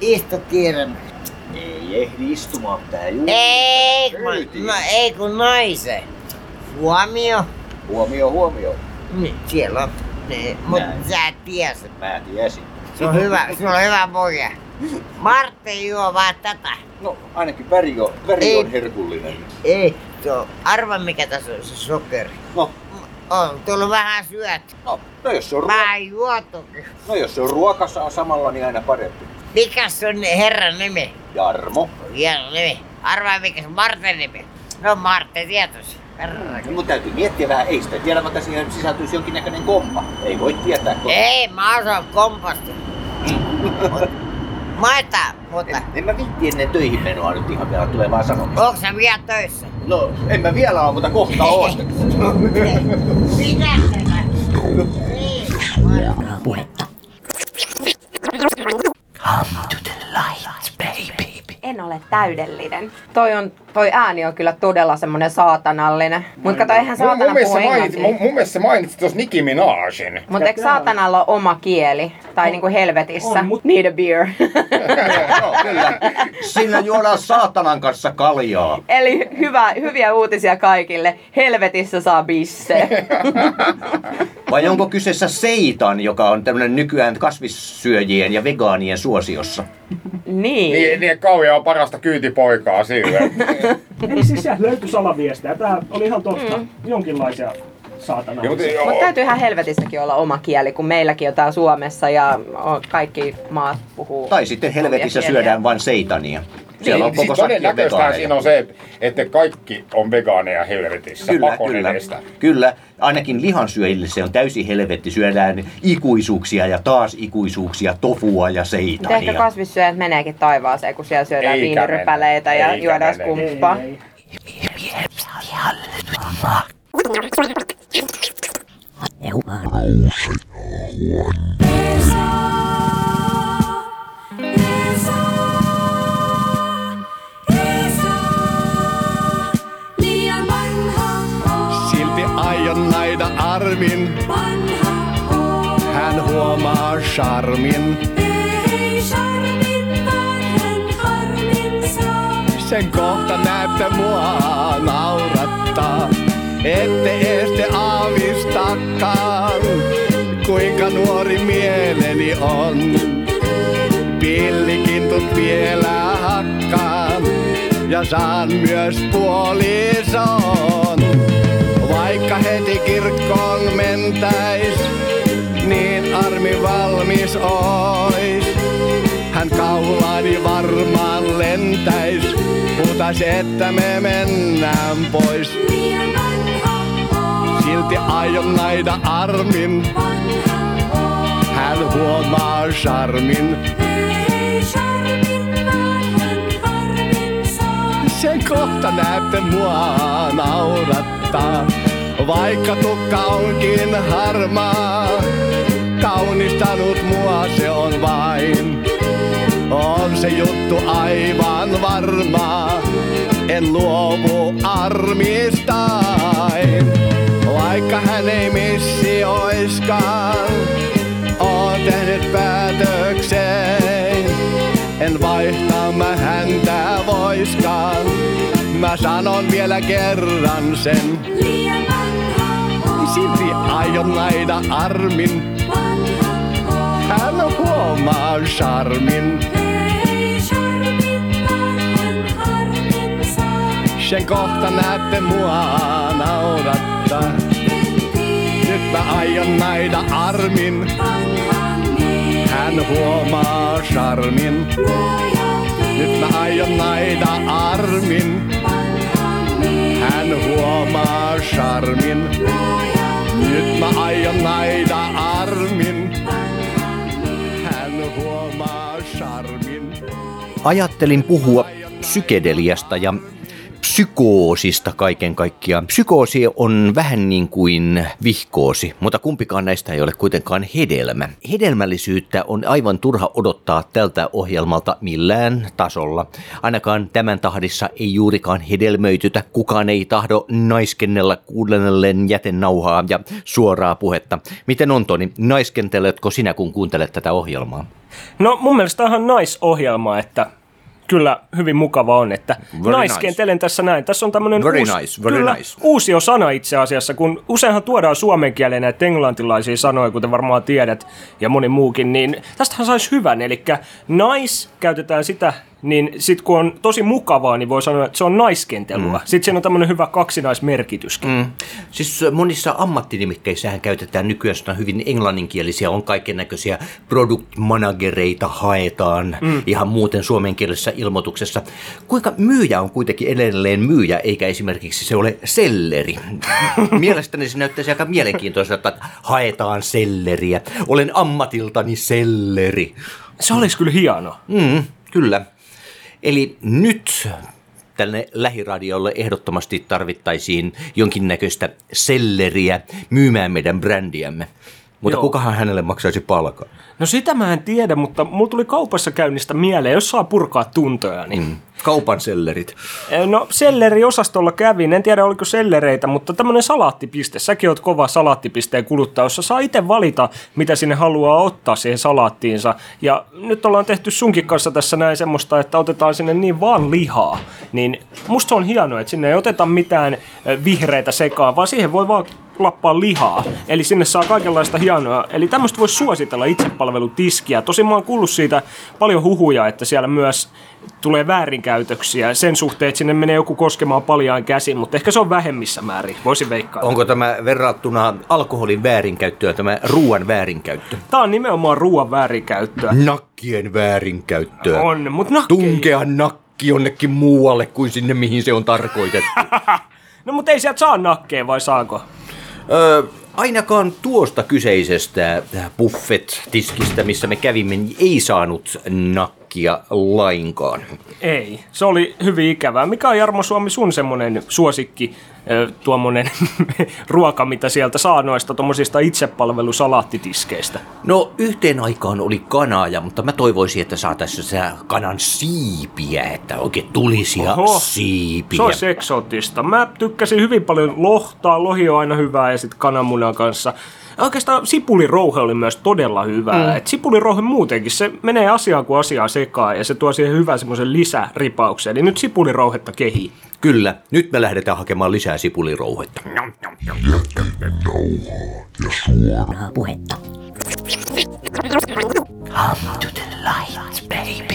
Istu kiiremmin. Ei ehdi istumaan tää. Ei, kun, Kyytiin. no, ei kun naisen. Huomio. Huomio, huomio. Niin, siellä on. Niin, mut Näin. sä et tiesit. Mä tiesin. Se on hyvä, sulla on hyvä poja. Martti juo vaan tätä. No, ainakin väri on, väri Ei. on herkullinen. Ei, se on, arva mikä tässä on se sokeri. No, On tullut vähän syöt. no, no jos se on, ruo- Vähän juotukin. no, jos se on ruoka saa samalla, niin aina parempi. Mikäs on herran nimi? Jarmo. Hieno nimi. Arvaa mikä se on Martin nimi. No Martti tietysti. Herra. Mun täytyy miettiä vähän, ei sitä tiedä, vaikka siihen sisältyisi jonkinnäköinen kompa. Ei voi tietää, koska... Ei, mä osaan kompasta. Maita, mutta En, en mä viitti ennen töihin menoa nyt ihan vielä tulee vaan sanomista. onko sä vielä töissä? No, en mä vielä ole, mutta kohta on. Mitä sä? Ei, puhetta. En ole täydellinen. Toi, on, toi ääni on kyllä todella semmonen saatanallinen. Mutta kato, eihän Mun, saatana mun, puhu sä mainitsit, mun, mun mielestä mainitsit tuossa Nicki Minajin. Mutta eikö saatanalla ole oma kieli? Tai niinku helvetissä? on, mut- Need a beer. Joo, kyllä. Siinä juodaan saatanan kanssa kaljaa. Eli hyvä, hyviä uutisia kaikille. Helvetissä saa bisse. Vai onko kyseessä seitan, joka on tämmöinen nykyään kasvissyöjien ja vegaanien suosiossa? niin. Niin, niin kauja on parasta kyytipoikaa sille. Ei siis sieltä löytyi salaviestejä. Tää oli ihan totta. Mm. Jonkinlaisia saatana. Mutta täytyyhän helvetissäkin olla oma kieli, kun meilläkin on täällä Suomessa ja kaikki maat puhuu. Tai sitten helvetissä syödään vain seitania. Siellä on Niin, koko siis todennäköistä siinä on se, että, kaikki on vegaaneja helvetissä. Kyllä, kyllä. edestä. Kyllä, ainakin lihansyöjille se on täysin helvetti. Syödään ikuisuuksia ja taas ikuisuuksia, tofua ja Mutta ehkä seitania. kasvissyöjät meneekin taivaaseen, kun siellä syödään Eikä viinirypäleitä mene. ja Eikä juodaan skumppaa. Ei, ei. Vanha on. hän huomaa charmin. Ei charmin, vaan hän harmin saa. Sen kohta näette mua naurattaa, ette este aavistakaan, kuinka nuori mieleni on. Pillikintut vielä hakkaan ja saan myös puolison. Vaikka heti kirkkoon mentäis, niin armi valmis ois. Hän kaulaani varmaan lentäis, huutais, että me mennään pois. Silti aion naida armin, hän huomaa charmin. Sen kohta näette mua naurattaa, vaikka tukka onkin harmaa. Kaunistanut mua se on vain, on se juttu aivan varmaa. En luovu armistain, vaikka hän ei missi oiskaan. Oon tehnyt päätöksen, en vaihtaa mä häntä voiskaan. Mä sanon vielä kerran sen, Liian silti aion naida armin. Hän huomaa charmin, sen kohta näette mua naurattaa. Nyt mä aion naida armin, hän huomaa charmin. Nyt mä aion naida armin, hän huomaa charmin. Nyt mä aion naida armin, hän huomaa charmin. Ajattelin puhua psykedeliasta ja psykoosista kaiken kaikkiaan. Psykoosi on vähän niin kuin vihkoosi, mutta kumpikaan näistä ei ole kuitenkaan hedelmä. Hedelmällisyyttä on aivan turha odottaa tältä ohjelmalta millään tasolla. Ainakaan tämän tahdissa ei juurikaan hedelmöitytä. Kukaan ei tahdo naiskennella kuunnellen jätenauhaa ja suoraa puhetta. Miten on Toni, naiskenteletko sinä kun kuuntelet tätä ohjelmaa? No mun mielestä on nice ohjelma, että kyllä hyvin mukava on, että Very naiskentelen tässä näin. Tässä on tämmöinen uusi, nice, kyllä, nice. uusio sana itse asiassa, kun useinhan tuodaan suomen kieleen näitä englantilaisia sanoja, kuten varmaan tiedät, ja moni muukin, niin tästähän saisi hyvän, eli nice käytetään sitä, niin sit kun on tosi mukavaa, niin voi sanoa, että se on naiskentelua. Mm. Sitten siinä on tämmöinen hyvä kaksinaismerkityskin. Mm. Siis monissa ammattinimikkeissähän käytetään nykyään hyvin englanninkielisiä, on kaiken näköisiä product managereita haetaan mm. ihan muuten suomen kielessä ilmoituksessa. Kuinka myyjä on kuitenkin edelleen myyjä, eikä esimerkiksi se ole selleri? Mielestäni se näyttäisi aika mielenkiintoiselta, että haetaan selleriä. Olen ammatiltani selleri. Se olisi kyllä hieno. Mm, kyllä. Eli nyt tänne lähiradiolle ehdottomasti tarvittaisiin jonkinnäköistä selleriä myymään meidän brändiämme. Mutta Joo. kukahan hänelle maksaisi palkan? No sitä mä en tiedä, mutta mulla tuli kaupassa käynnistä mieleen, jos saa purkaa tuntoja, niin... Mm. Kaupan sellerit. No selleriosastolla kävin, en tiedä oliko sellereitä, mutta tämmöinen salaattipiste. Säkin oot kova salaattipisteen kuluttaja, jossa saa itse valita, mitä sinne haluaa ottaa siihen salaattiinsa. Ja nyt ollaan tehty sunkin kanssa tässä näin semmoista, että otetaan sinne niin vaan lihaa. Niin musta se on hienoa, että sinne ei oteta mitään ö, vihreitä sekaan, vaan siihen voi vaan lappaa lihaa. Eli sinne saa kaikenlaista hienoa. Eli tämmöistä voisi suositella itsepalvelutiskiä. Tosin mä oon kuullut siitä paljon huhuja, että siellä myös tulee väärinkäytöksiä sen suhteen, että sinne menee joku koskemaan paljaan käsin, mutta ehkä se on vähemmissä määrin, voisin veikkaa. Onko tämä verrattuna alkoholin väärinkäyttöä, tämä ruoan väärinkäyttö? Tämä on nimenomaan ruoan väärinkäyttöä. Nakkien väärinkäyttöä. On, mutta nakki... Tunkea nakki jonnekin muualle kuin sinne, mihin se on tarkoitettu. No mutta ei sieltä saa nakkeen, vai saako? Öö, ainakaan tuosta kyseisestä buffet-tiskistä, missä me kävimme, niin ei saanut nakkia lainkaan. Ei, se oli hyvin ikävää. Mikä on Jarmo Suomi sun semmonen suosikki, tuommoinen ruoka, mitä sieltä saa noista tuommoisista itsepalvelusalaattitiskeistä? No, yhteen aikaan oli kanaaja, mutta mä toivoisin, että saataisiin se kanan siipiä, että oikein tulisia Oho, siipiä. Se olisi eksoottista. Mä tykkäsin hyvin paljon lohtaa. Lohi on aina hyvää ja sitten kananmunan kanssa. Ja Oikeastaan sipulirouhe oli myös todella hyvää. Mm. Et sipulirouhe muutenkin, se menee asiaan kuin asiaa sekaan ja se tuo siihen hyvän semmoisen lisäripauksen. Eli nyt sipulirouhetta kehi. Kyllä, nyt me lähdetään hakemaan lisää sipulirouhetta. puhetta. Come to the light, baby.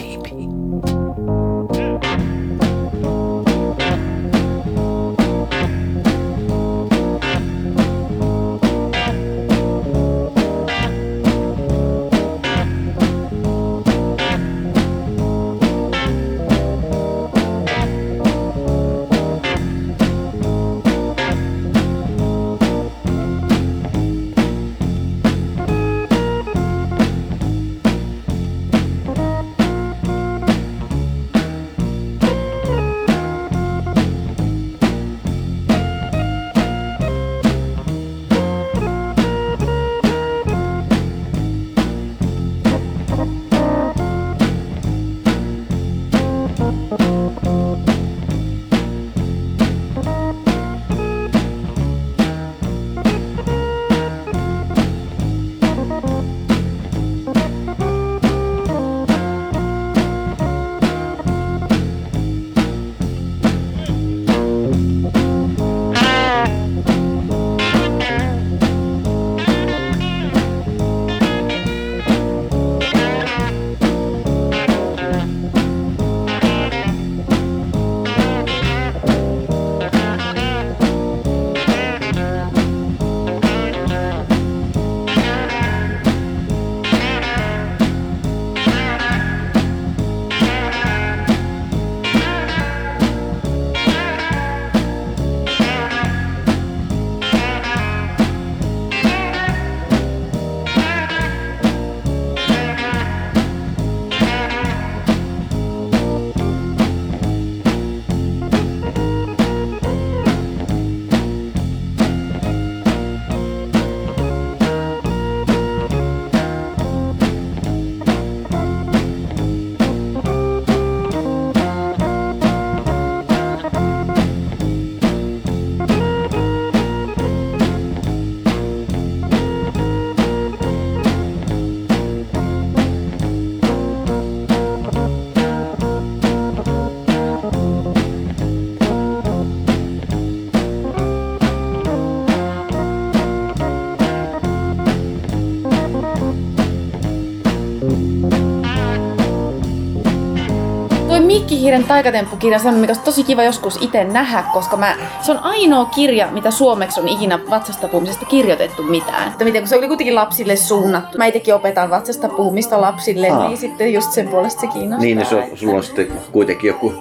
Mikkihiiren taikatemppukirja on mikä olisi tosi kiva joskus itse nähdä, koska mä, se on ainoa kirja, mitä suomeksi on ikinä vatsasta puhumisesta kirjoitettu mitään. Että miten, kun se oli kuitenkin lapsille suunnattu. Mä itsekin opetan vatsasta puhumista lapsille, Aa. niin sitten just sen puolesta se kiinnostaa. Niin, niin se on, sulla on sitten kuitenkin joku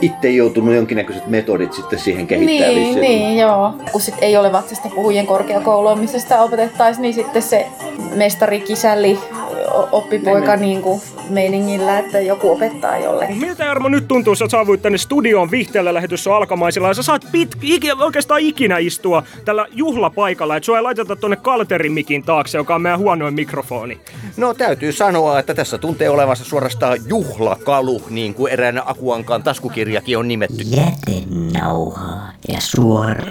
itse joutunut jonkinnäköiset metodit sitten siihen kehittää Niin, vissiin. niin, joo. Kun sit ei ole vatsasta puhujien korkeakoulua, missä sitä opetettaisiin, niin sitten se mestari kisälli oppipoika niin kuin meiningillä, että joku opettaa jollekin. Miltä Jarmo nyt tuntuu, sä saavuit tänne studioon vihteellä lähetys on alkamaisilla ja sä saat pit, iki, oikeastaan ikinä istua tällä juhlapaikalla, että sua ei laiteta tonne kalterin mikin taakse, joka on meidän huonoin mikrofoni. No täytyy sanoa, että tässä tuntee olevansa suorastaan juhlakalu, niin kuin erään Akuankaan taskukirjakin on nimetty. Jätenauhaa ja suora.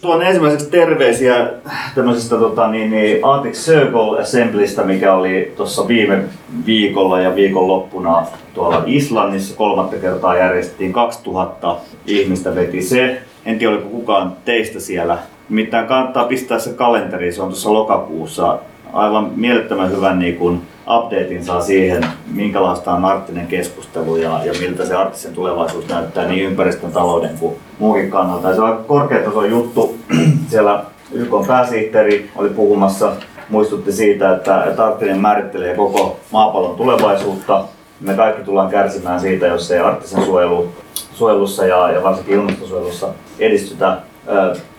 Tuon ensimmäiseksi terveisiä tämmöisestä tota, niin, niin Arctic Circle Assemblystä, mikä oli tuossa viime viikolla ja viikonloppuna tuolla Islannissa. Kolmatta kertaa järjestettiin 2000 ihmistä veti se. En tiedä, oliko kukaan teistä siellä. Nimittäin kannattaa pistää se kalenteriin, se on tuossa lokakuussa. Aivan mielettömän hyvän niin kuin, updatein saa siihen, minkälaista on arktinen keskustelu ja, ja miltä se arktisen tulevaisuus näyttää niin ympäristön, talouden kuin muukin kannalta. Ja se on aika korkeatason juttu. Siellä YK pääsihteeri oli puhumassa, muistutti siitä, että, että arktinen määrittelee koko maapallon tulevaisuutta. Me kaikki tullaan kärsimään siitä, jos ei arktisen suojelu, suojelussa ja, ja varsinkin ilmastosuojelussa edistytä.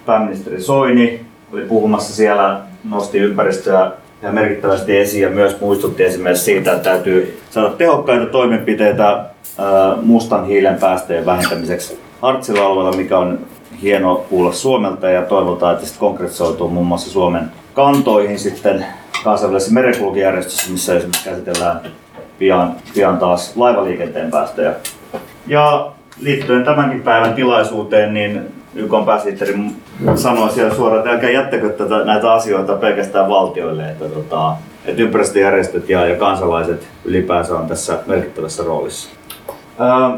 Pääministeri Soini oli puhumassa siellä, nosti ympäristöä ja merkittävästi esiin ja myös muistutti esimerkiksi siitä, että täytyy saada tehokkaita toimenpiteitä mustan hiilen päästöjen vähentämiseksi arktisilla alueilla, mikä on hieno kuulla Suomelta ja toivotaan, että se konkretisoituu muun muassa Suomen kantoihin sitten kansainvälisessä merenkulkujärjestössä, missä esimerkiksi käsitellään pian, pian taas laivaliikenteen päästöjä. Ja liittyen tämänkin päivän tilaisuuteen, niin YK pääsihteeri sanoi siellä suoraan, että älkää jättäkö tätä, näitä asioita pelkästään valtioille, että, tota, että ympäristöjärjestöt ja, ja kansalaiset ylipäänsä on tässä merkittävässä roolissa. Ää,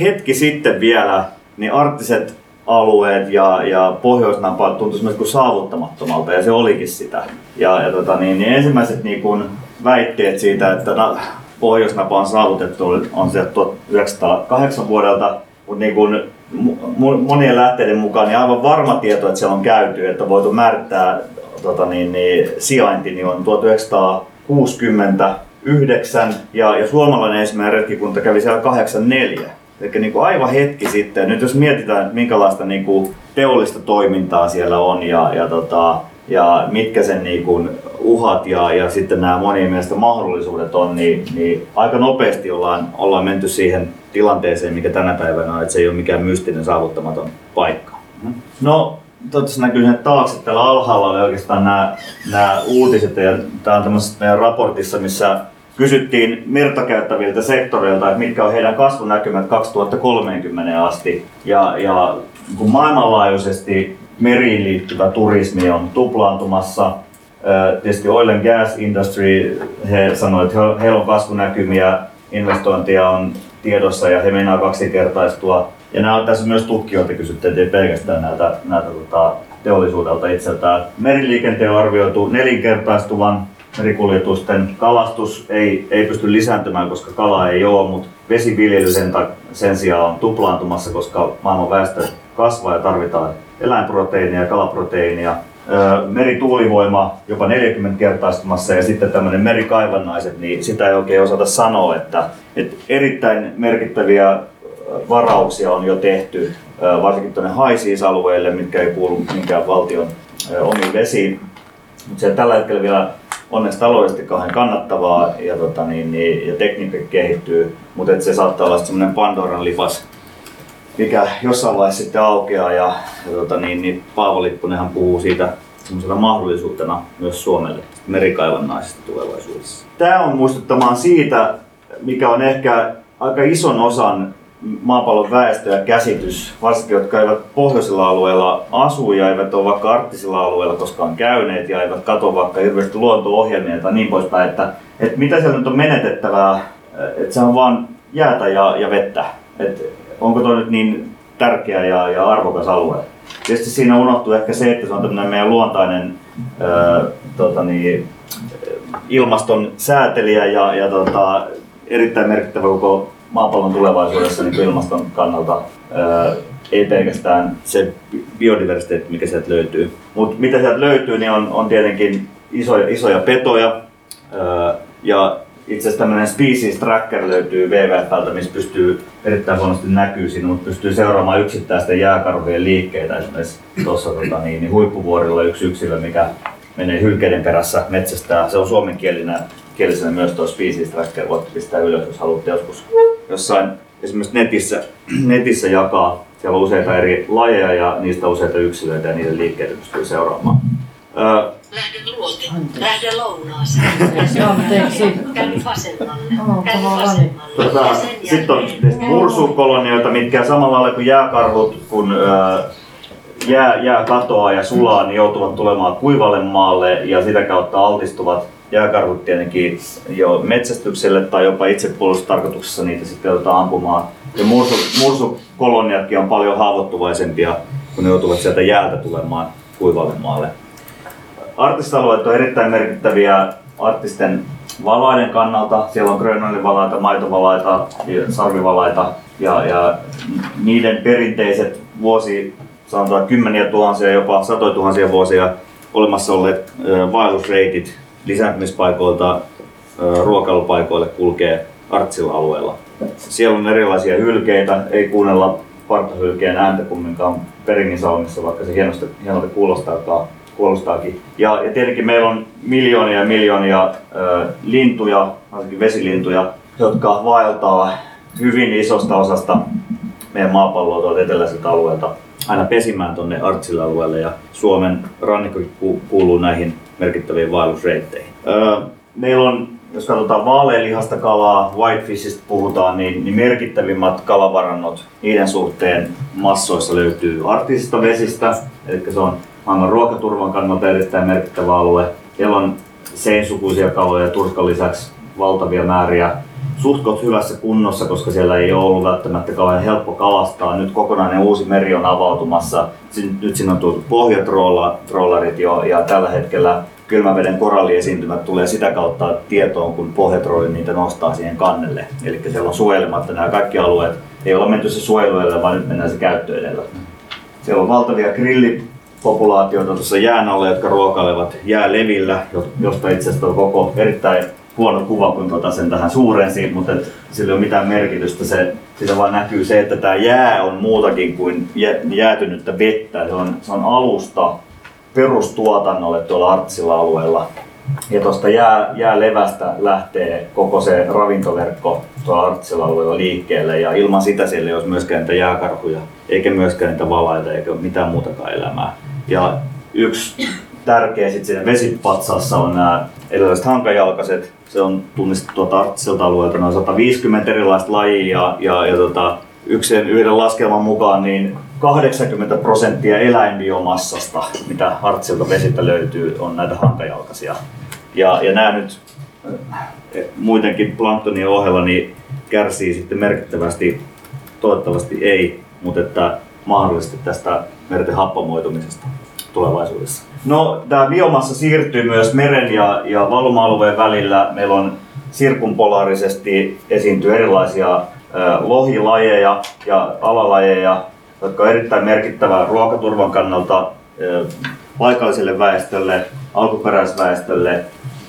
hetki sitten vielä, niin arktiset alueet ja, ja pohjoisnapa tuntuisi myös kuin saavuttamattomalta ja se olikin sitä. Ja, ja tota, niin, niin ensimmäiset niin kuin väitteet siitä, että na, pohjoisnapa on saavutettu on sieltä 1908 vuodelta, mutta niin kuin mu- monien lähteiden mukaan niin aivan varma tieto, että siellä on käyty, että voitu määrittää tota niin, niin, sijainti, niin on 1969 ja, ja suomalainen ensimmäinen retkikunta kävi siellä 84. Eli niin kuin aivan hetki sitten. Nyt jos mietitään, että minkälaista niin kuin teollista toimintaa siellä on ja, ja, tota, ja mitkä sen niin kuin uhat ja, ja sitten nämä monien mielestä mahdollisuudet on, niin, niin aika nopeasti ollaan, ollaan menty siihen tilanteeseen, mikä tänä päivänä on, että se ei ole mikään mystinen saavuttamaton paikka. No, toivottavasti näkyy sinne taakse. Täällä alhaalla oli oikeastaan nämä, nämä uutiset ja tämä on tämmöisessä meidän raportissa, missä kysyttiin mertakäyttäviltä sektoreilta, että mitkä on heidän kasvunäkymät 2030 asti. Ja, ja kun maailmanlaajuisesti meriin liittyvä turismi on tuplaantumassa, tietysti oil and gas industry, he sanoivat, että he- heillä on kasvunäkymiä, investointia on tiedossa ja he meinaa kaksinkertaistua. Ja nämä on tässä myös tutkijoilta kysytty, ettei pelkästään näitä, näitä tota, teollisuudelta itseltään. Meriliikenteen on arvioitu nelinkertaistuvan merikuljetusten kalastus ei, ei pysty lisääntymään, koska kalaa ei ole, mutta vesiviljely sen, sen sijaan on tuplaantumassa, koska maailman väestö kasvaa ja tarvitaan eläinproteiinia kalaproteiinia. Merituulivoima jopa 40 kertaistumassa ja sitten tämmöinen merikaivannaiset, niin sitä ei oikein osata sanoa, että, että erittäin merkittäviä varauksia on jo tehty, varsinkin tuonne High-Seas-alueelle, mitkä ei kuulu minkään valtion omiin vesiin. Mutta se tällä hetkellä vielä onneksi taloudellisesti kauhean kannattavaa ja, tota, niin, niin, ja tekniikka kehittyy, mutta se saattaa olla semmoinen Pandoran lipas, mikä jossain vaiheessa sitten aukeaa ja, ja tota, niin, niin Paavo Lippunenhan puhuu siitä semmoisena mahdollisuutena myös Suomelle merikaivannaisesta tulevaisuudessa. Tämä on muistuttamaan siitä, mikä on ehkä aika ison osan maapallon väestö ja käsitys, varsinkin jotka eivät pohjoisilla alueilla asu ja eivät ole vaikka arktisilla alueilla koskaan käyneet ja eivät katso vaikka hirveästi luonto-ohjelmia tai niin poispäin, että, että mitä siellä nyt on menetettävää, että se on vaan jäätä ja, ja vettä. Että onko toi nyt niin tärkeä ja, ja arvokas alue? Tietysti siinä unohtuu ehkä se, että se on tämmöinen meidän luontainen ää, tota niin, ilmaston säätelijä ja, ja tota, erittäin merkittävä koko maapallon tulevaisuudessa niin ilmaston kannalta ää, ei pelkästään se biodiversiteetti, mikä sieltä löytyy. Mutta mitä sieltä löytyy, niin on, on tietenkin isoja, isoja petoja. ää, Ja itse asiassa tämmöinen species tracker löytyy WWFltä, missä pystyy erittäin huonosti näkyy siinä, mutta pystyy seuraamaan yksittäisten jääkarhujen liikkeitä. Esimerkiksi tuossa tota, niin, niin huippuvuorilla yksi yksilö, mikä menee hylkeiden perässä metsästää. Se on suomenkielinen kielisenä myös tuo species tracker, voitte pistää ylös, jos haluatte joskus jossain esimerkiksi netissä, netissä jakaa. Siellä on useita eri lajeja ja niistä useita yksilöitä ja niiden liikkeitä pystyy seuraamaan. Öö, Lähden luote. Lähden lounaaseen. Anteeksi. Käyn vasemmalle. Käyn pahoillani. vasemmalle. Tota, sitten on mursukolonioita, mitkä samalla lailla kuin jääkarhut, kun ää, jää, jää katoaa ja sulaa, niin joutuvat tulemaan kuivalle maalle ja sitä kautta altistuvat jääkarhut tietenkin jo metsästykselle tai jopa itsepuolustustarkoituksessa niitä sitten joudutaan ampumaan. Ja mursu, mursukoloniatkin on paljon haavoittuvaisempia, kun ne joutuvat sieltä jäältä tulemaan kuivalle maalle. Artistialueet on erittäin merkittäviä artisten valaiden kannalta. Siellä on grönlannivalaita, maitovalaita, ja sarvivalaita ja, ja niiden perinteiset vuosi, sanotaan kymmeniä tuhansia, jopa satoja tuhansia vuosia olemassa olleet vaellusreitit lisääntymispaikoilta ruokailupaikoille kulkee Artsilla alueella. Siellä on erilaisia hylkeitä, ei kuunnella partohylkeen ääntä kumminkaan Peringin salmissa, vaikka se hienosti, hienolta kuulostaakaan, kuulostaakin. Ja, ja tietenkin meillä on miljoonia ja miljoonia ö, lintuja, varsinkin vesilintuja, jotka vaeltaa hyvin isosta osasta meidän maapalloa tuolta eteläiseltä alueelta aina pesimään tuonne Artsille alueelle ja Suomen rannikko ku- kuuluu näihin merkittäviin vaellusreitteihin. Öö, meillä on, jos katsotaan vaaleanlihasta kalaa, whitefishistä puhutaan, niin, niin merkittävimmät kalavarannot niiden suhteen massoissa löytyy arktisista vesistä, eli se on maailman ruokaturvan kannalta erittäin merkittävä alue. Siellä on seinsukuisia kaloja ja turskan lisäksi valtavia määriä suhtkot hyvässä kunnossa, koska siellä ei ole ollut välttämättä kauhean helppo kalastaa. Nyt kokonainen uusi meri on avautumassa. Nyt sinne on tuotu pohjatrollarit jo ja tällä hetkellä kylmäveden koralliesiintymät tulee sitä kautta tietoon, kun pohjatrolli niitä nostaa siihen kannelle. Eli siellä on suojelematta nämä kaikki alueet. Ei olla menty se suojelu edellä, vaan nyt mennään se käyttö edellä. Siellä on valtavia grillipopulaatioita tuossa jään alla, jotka ruokailevat jäälevillä, jo- josta itse asiassa on koko erittäin huono kuva, kun tota sen tähän suurensin, mutta et sillä ei ole mitään merkitystä. Se, siitä vaan näkyy se, että tämä jää on muutakin kuin jä, jäätynyttä vettä. Se on, se on alusta perustuotannolle tuolla Artsilla alueella. Ja tuosta jää, jäälevästä lähtee koko se ravintoverkko tuolla Artsilla alueella liikkeelle ja ilman sitä siellä ei olisi myöskään niitä jääkarhuja, eikä myöskään niitä valaita eikä mitään muutakaan elämää. Ja yksi tärkeä sitten siinä vesipatsassa on nämä erilaiset hankajalkaset. Se on tunnistettu tuolta alueelta noin 150 erilaista lajia ja, ja, ja tota, yksi yhden laskelman mukaan niin 80 prosenttia eläinbiomassasta, mitä Hartsilta vesiltä löytyy, on näitä hankajalkaisia. Ja, ja nämä nyt äh, muidenkin planktonien ohella niin kärsii sitten merkittävästi, toivottavasti ei, mutta että mahdollisesti tästä merten happamoitumisesta tulevaisuudessa. No, tämä biomassa siirtyy myös meren ja, ja valuma-alueen välillä. Meillä on sirkumpolaarisesti esiintyy erilaisia ö, lohilajeja ja alalajeja, jotka on erittäin merkittävää ruokaturvan kannalta ö, paikalliselle väestölle, alkuperäisväestölle,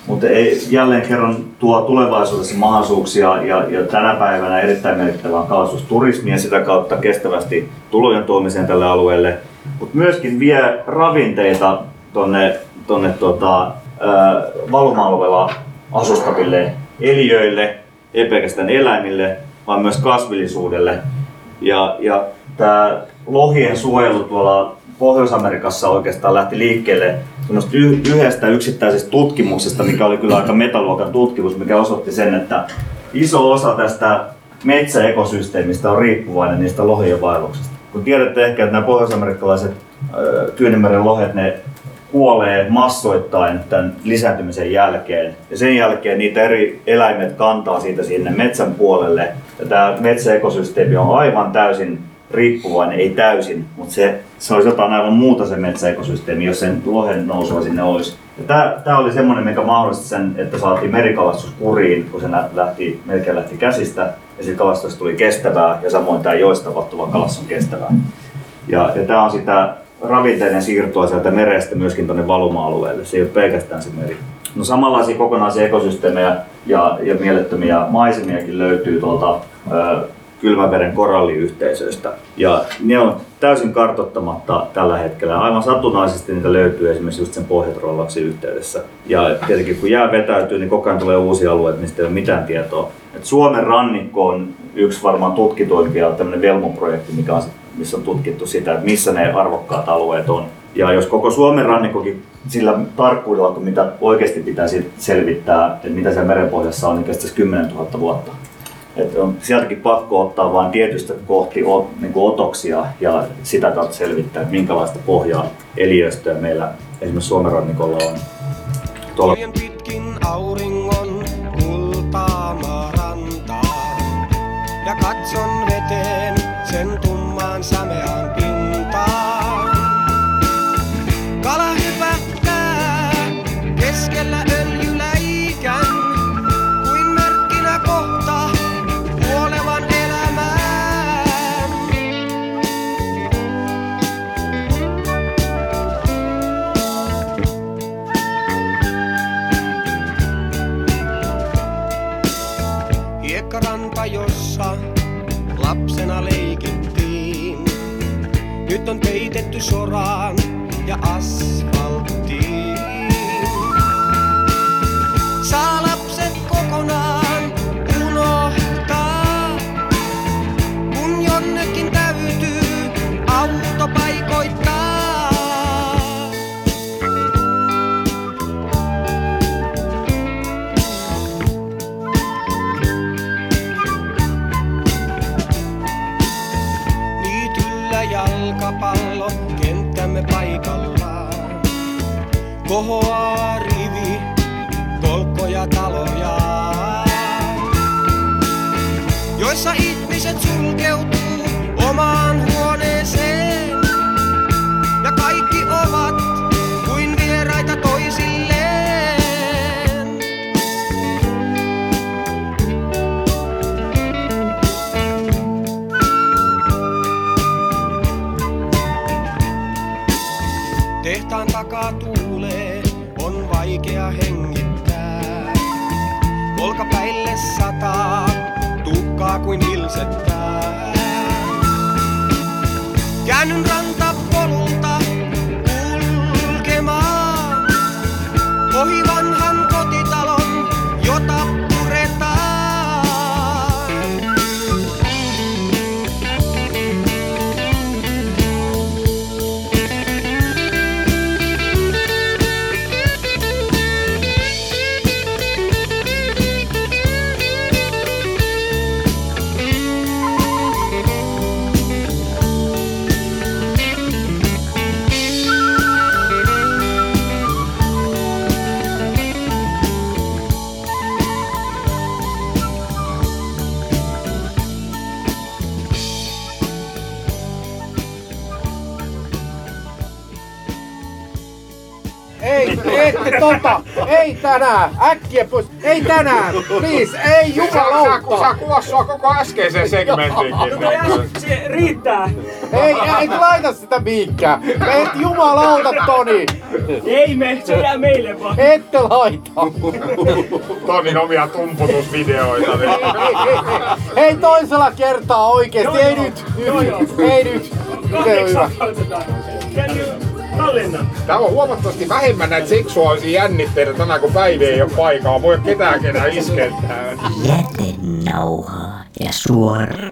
mutta ei jälleen kerran tuo tulevaisuudessa mahdollisuuksia ja, ja tänä päivänä erittäin merkittävää kalastusturismia sitä kautta kestävästi tulojen tuomiseen tälle alueelle, mutta myöskin vie ravinteita tonne, tonne tota, valuma-alueella asustaville eliöille, ei pelkästään eläimille, vaan myös kasvillisuudelle. Ja, ja tämä lohien suojelu tuolla Pohjois-Amerikassa oikeastaan lähti liikkeelle yhdestä yksittäisestä tutkimuksesta, mikä oli kyllä aika metaluokan tutkimus, mikä osoitti sen, että iso osa tästä metsäekosysteemistä on riippuvainen niistä lohien vaelluksesta. Kun tiedätte ehkä, että nämä pohjoisamerikkalaiset ö, Tyynimeren lohet, ne kuolee massoittain tämän lisääntymisen jälkeen. Ja sen jälkeen niitä eri eläimet kantaa siitä sinne metsän puolelle. Ja tämä metsäekosysteemi on aivan täysin riippuvainen, ei täysin, mutta se, se olisi jotain aivan muuta se metsäekosysteemi, jos sen lohen nousua sinne olisi. Tämä, oli semmoinen, mikä mahdollisti sen, että saatiin merikalastus kuriin, kun se lähti, melkein lähti käsistä. Ja sitten kalastus tuli kestävää ja samoin tämä joista tapahtuva kalastus on kestävää. Ja, ja tämä on sitä ravinteiden siirtoa sieltä merestä myöskin tuonne valuma-alueelle. Se ei ole pelkästään se meri. No samanlaisia kokonaisia ekosysteemejä ja, ja mielettömiä maisemiakin löytyy tuolta ö, kylmäveren koralliyhteisöistä. Ja ne on täysin kartottamatta tällä hetkellä. Aivan satunnaisesti niitä löytyy esimerkiksi just sen pohjatrollauksen yhteydessä. Ja tietenkin kun jää vetäytyy, niin koko ajan tulee uusia alueita, mistä ei ole mitään tietoa. Et Suomen rannikko on yksi varmaan tutkituimpia tämmöinen Velmo-projekti, mikä on, missä on tutkittu sitä, että missä ne arvokkaat alueet on. Ja jos koko Suomen rannikkokin sillä tarkkuudella, kun mitä oikeasti pitäisi selvittää, että mitä siellä merenpohjassa on, niin kestäisi 10 000 vuotta. Et on sieltäkin pakko ottaa vain tietystä kohti ot, niin kuin otoksia ja sitä kautta selvittää, että minkälaista pohjaa eliöstöä meillä esimerkiksi Suomen rannikolla on. Tuolla pitkin auringon kultaamaa rantaa. Ja katson veteen sen tummaan sameaan jalkapallo, kenttämme paikallaan. Kohoaa rivi, kolkkoja taloja. Joissa ihmiset sulkeutuu omaan huoneeseen. Ja kaikki ovat sataa, tuhkaa kuin hilsettää. Ette tota! Ei tänään! Äkkiä pois! Ei tänään! Please, ei jumalauta! sä, sä kuvas sua koko äskeisen segmentinkin. Se riittää. Ei, ei laita sitä mihinkään! Et jumalauta, Toni! Ei me, se jää meille vaan. Ette laita! Tonin omia tumputusvideoita. Ei, ei, ei. Hei toisella kertaa oikeesti, ei nyt! Ei nyt! Se on hyvä. Täällä on huomattavasti vähemmän näitä seksuaalisia jännitteitä tänään, kun Päivi ei ole paikalla. Voi ketään kenään iskentää. Jätenauhaa ja suora.